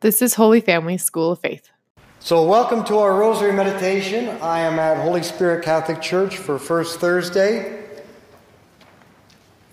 This is Holy Family School of Faith. So, welcome to our Rosary Meditation. I am at Holy Spirit Catholic Church for First Thursday.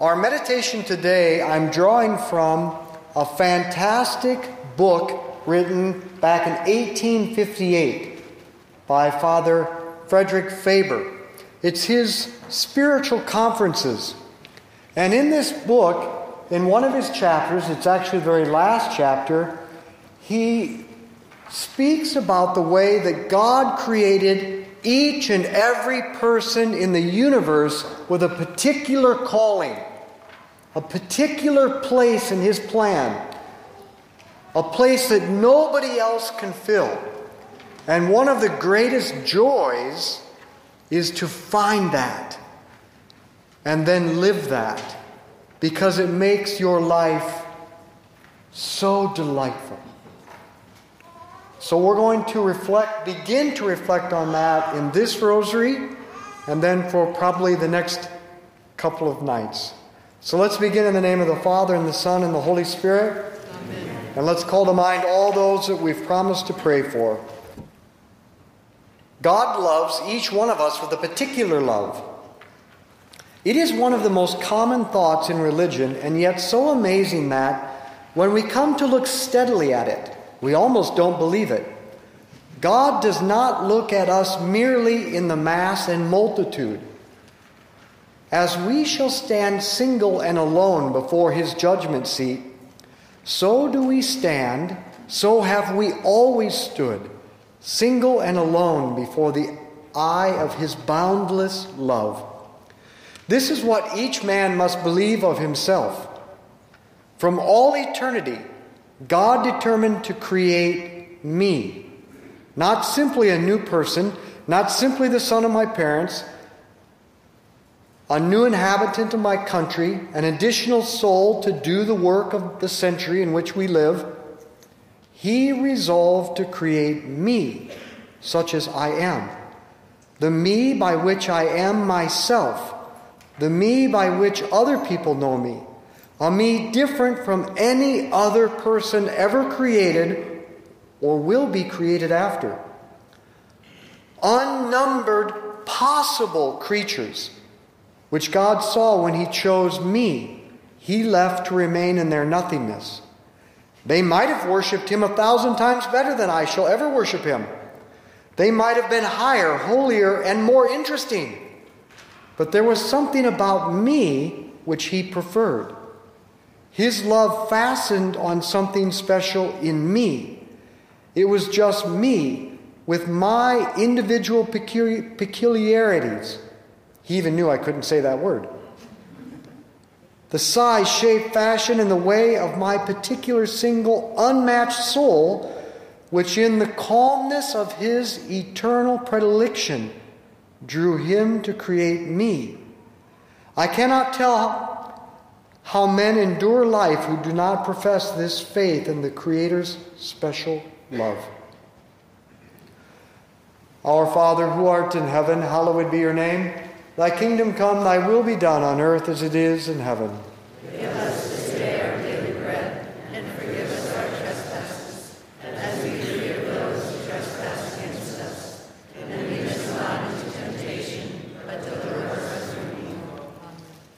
Our meditation today, I'm drawing from a fantastic book written back in 1858 by Father Frederick Faber. It's his Spiritual Conferences. And in this book, in one of his chapters, it's actually the very last chapter, he speaks about the way that God created each and every person in the universe with a particular calling, a particular place in his plan, a place that nobody else can fill. And one of the greatest joys is to find that and then live that because it makes your life so delightful. So we're going to reflect, begin to reflect on that in this rosary, and then for probably the next couple of nights. So let's begin in the name of the Father, and the Son, and the Holy Spirit. Amen. And let's call to mind all those that we've promised to pray for. God loves each one of us with a particular love. It is one of the most common thoughts in religion, and yet so amazing that when we come to look steadily at it, we almost don't believe it. God does not look at us merely in the mass and multitude. As we shall stand single and alone before his judgment seat, so do we stand, so have we always stood, single and alone before the eye of his boundless love. This is what each man must believe of himself. From all eternity, God determined to create me. Not simply a new person, not simply the son of my parents, a new inhabitant of my country, an additional soul to do the work of the century in which we live. He resolved to create me, such as I am. The me by which I am myself, the me by which other people know me a me different from any other person ever created or will be created after. Unnumbered possible creatures, which God saw when He chose me, He left to remain in their nothingness. They might have worshiped Him a thousand times better than I shall ever worship Him. They might have been higher, holier, and more interesting. But there was something about me which He preferred. His love fastened on something special in me. It was just me with my individual peculiarities. He even knew I couldn't say that word. The size, shape, fashion, and the way of my particular single unmatched soul, which in the calmness of his eternal predilection drew him to create me. I cannot tell how men endure life who do not profess this faith in the Creator's special love. Our Father, who art in heaven, hallowed be your name. Thy kingdom come, thy will be done on earth as it is in heaven.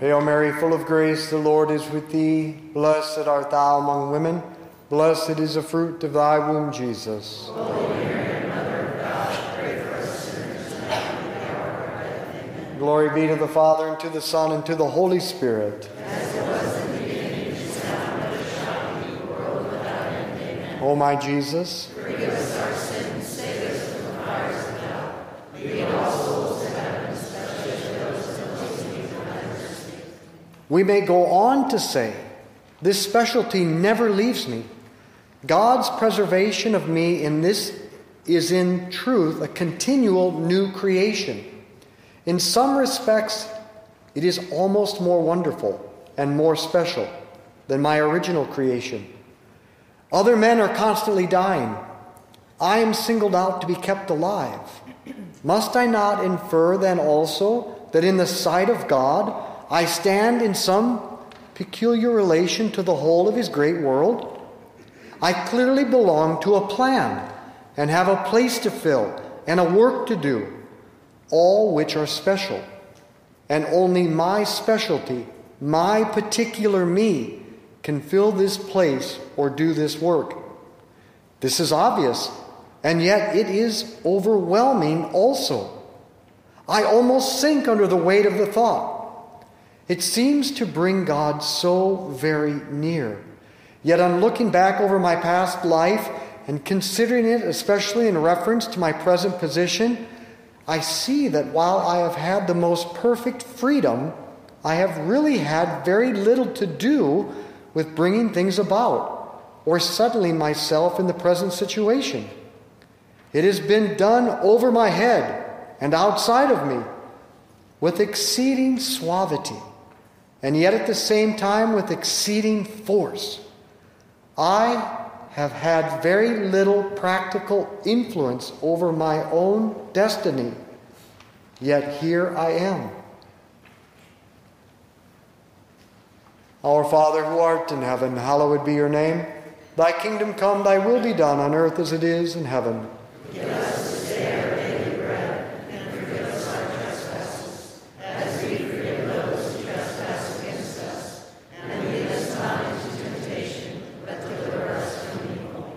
Hail Mary, full of grace, the Lord is with thee. Blessed art thou among women. Blessed is the fruit of thy womb, Jesus. Glory be to the Father, and to the Son, and to the Holy Spirit. As it was in the beginning, is now, and ever shall be, world without end. Amen. O my Jesus, Forgive us our sins, save us from the fires of hell. Lead all souls to heaven, especially those in most need of thy mercy. We may go on to say, This specialty never leaves me. God's preservation of me in this is in truth a continual new creation. In some respects, it is almost more wonderful and more special than my original creation. Other men are constantly dying. I am singled out to be kept alive. Must I not infer then also that in the sight of God I stand in some peculiar relation to the whole of His great world? I clearly belong to a plan and have a place to fill and a work to do, all which are special. And only my specialty, my particular me, can fill this place or do this work. This is obvious, and yet it is overwhelming also. I almost sink under the weight of the thought. It seems to bring God so very near. Yet, on looking back over my past life and considering it, especially in reference to my present position, I see that while I have had the most perfect freedom, I have really had very little to do with bringing things about or settling myself in the present situation. It has been done over my head and outside of me with exceeding suavity, and yet at the same time with exceeding force. I have had very little practical influence over my own destiny, yet here I am. Our Father who art in heaven, hallowed be your name. Thy kingdom come, thy will be done on earth as it is in heaven. Give us this day our daily bread, and forgive us our trespasses, as we forgive those who trespass against us. And lead us not into temptation, but deliver us from evil.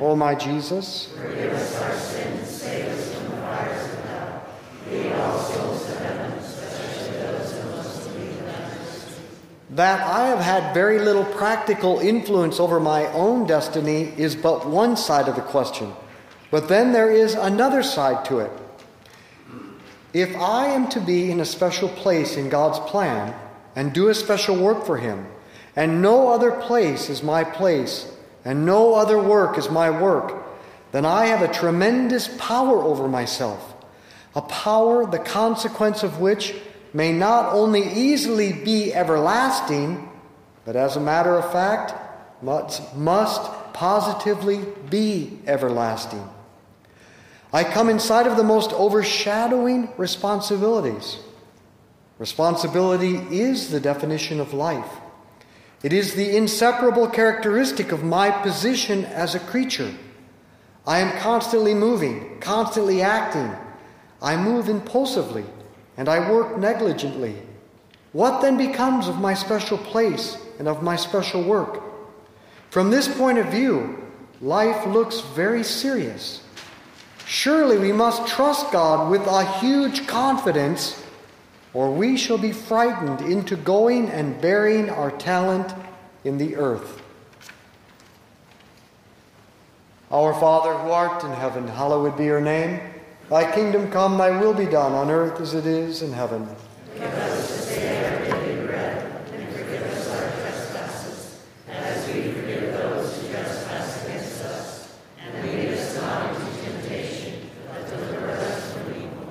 O my Jesus, that I have had very little practical influence over my own destiny is but one side of the question. But then there is another side to it. If I am to be in a special place in God's plan and do a special work for Him, and no other place is my place, and no other work is my work, then I have a tremendous power over myself, a power the consequence of which may not only easily be everlasting, but as a matter of fact, must, must positively be everlasting. I come inside of the most overshadowing responsibilities. Responsibility is the definition of life. It is the inseparable characteristic of my position as a creature. I am constantly moving, constantly acting. I move impulsively, and I work negligently. What then becomes of my special place and of my special work? From this point of view, life looks very serious. Surely we must trust God with a huge confidence, or we shall be frightened into going and burying our talent in the earth. Our Father who art in heaven, hallowed be your name. Thy kingdom come, thy will be done on earth as it is in heaven. Give us this day our daily bread, and forgive us our trespasses, as we forgive those who trespass against us. And lead us not into temptation, but deliver us from evil.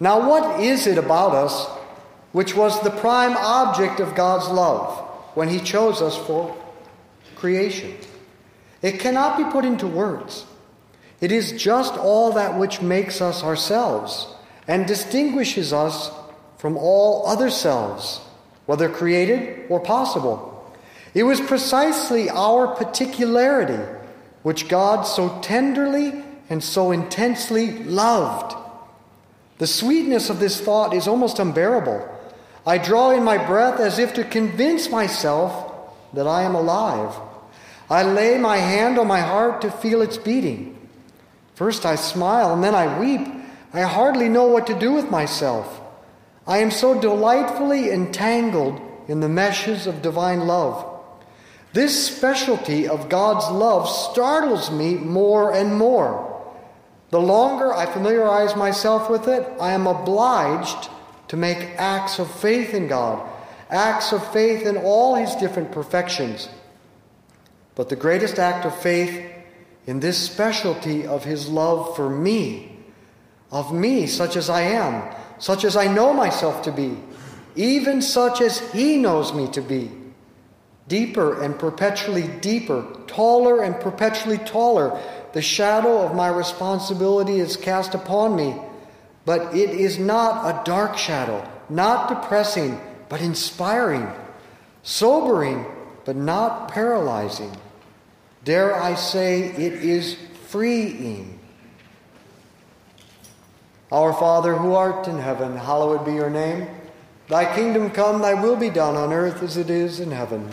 Now, what is it about us which was the prime object of God's love when He chose us for creation? It cannot be put into words. It is just all that which makes us ourselves and distinguishes us from all other selves, whether created or possible. It was precisely our particularity which God so tenderly and so intensely loved. The sweetness of this thought is almost unbearable. I draw in my breath as if to convince myself that I am alive. I lay my hand on my heart to feel its beating. First I smile and then I weep. I hardly know what to do with myself. I am so delightfully entangled in the meshes of divine love. This specialty of God's love startles me more and more. The longer I familiarize myself with it, I am obliged to make acts of faith in God, acts of faith in all His different perfections. But the greatest act of faith in this specialty of His love for me, of me, such as I am, such as I know myself to be, even such as He knows me to be, deeper and perpetually deeper, taller and perpetually taller the shadow of my responsibility is cast upon me, but it is not a dark shadow, not depressing, but inspiring, sobering, but not paralyzing. Dare I say, it is freeing. Our Father who art in heaven, hallowed be your name. Thy kingdom come, thy will be done on earth as it is in heaven.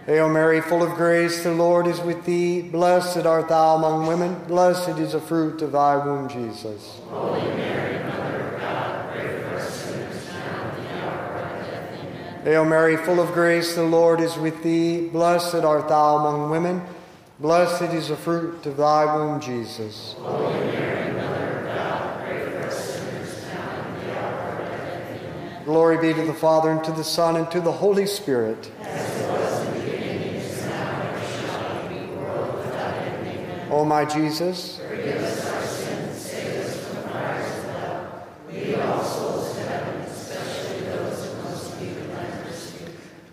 Hail Mary, full of grace, the Lord is with thee. Blessed art thou among women. Blessed is the fruit of thy womb, Jesus. Holy Mary, Mother of God, pray for us sinners now and at the hour of our death. Amen. Hail Mary, full of grace, the Lord is with thee. Blessed art thou among women. Blessed is the fruit of thy womb, Jesus. Holy Mary, Mother of God, pray for us sinners now and at the hour of our death. Amen. Glory be to the Father, and to the Son, and to the Holy Spirit. O my Jesus,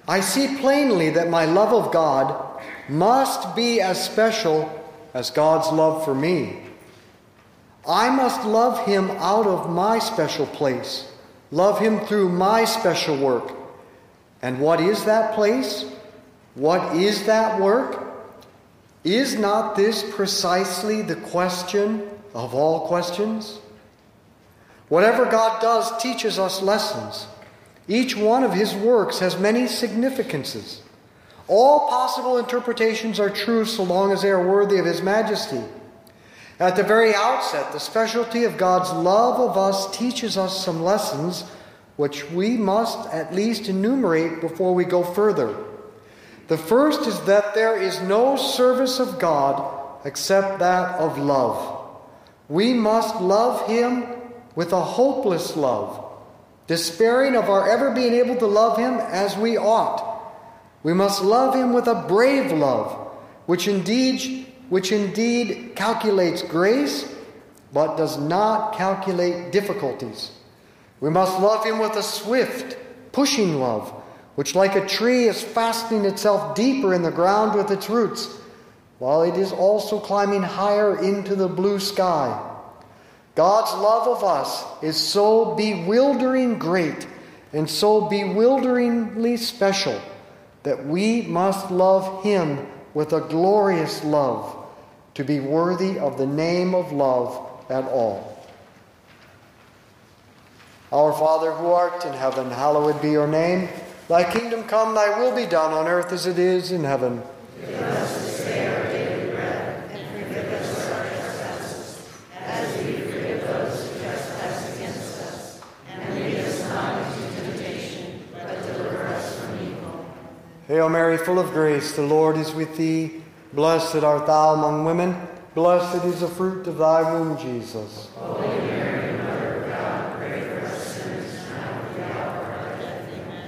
I see plainly that my love of God must be as special as God's love for me. I must love Him out of my special place, love Him through my special work. And what is that place? What is that work? Is not this precisely the question of all questions? Whatever God does teaches us lessons. Each one of his works has many significances. All possible interpretations are true so long as they are worthy of his majesty. At the very outset, the specialty of God's love of us teaches us some lessons which we must at least enumerate before we go further. The first is that there is no service of God except that of love. We must love Him with a hopeless love, despairing of our ever being able to love Him as we ought. We must love Him with a brave love, which indeed, which indeed calculates grace, but does not calculate difficulties. We must love Him with a swift, pushing love, which, like a tree, is fastening itself deeper in the ground with its roots while it is also climbing higher into the blue sky. God's love of us is so bewildering great and so bewilderingly special that we must love Him with a glorious love to be worthy of the name of love at all. Our Father who art in heaven, hallowed be your name. Thy kingdom come, thy will be done on earth as it is in heaven. Forgive us to stay our daily bread, and forgive us our trespasses, as we forgive those who trespass against us, and relieve us not into temptation, but deliver us from evil. Hail Mary, full of grace, the Lord is with thee. Blessed art thou among women. Blessed is the fruit of thy womb, Jesus. Holy Mary, Mother of God, pray for us sinners now and the hour of our death. Amen.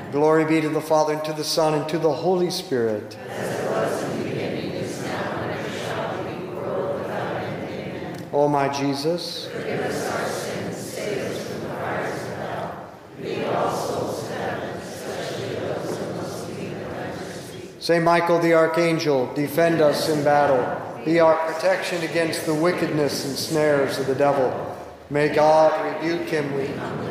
Glory be to the Father, and to the Son, and to the Holy Spirit. As it was in the beginning, it is now, and it shall be Amen. O my Jesus, forgive us our sins, save us from the world without end. Amen. O my Jesus, Saint Michael the Archangel, defend us in battle. Be our protection against the wickedness and snares of the devil. May God rebuke him, we humbly.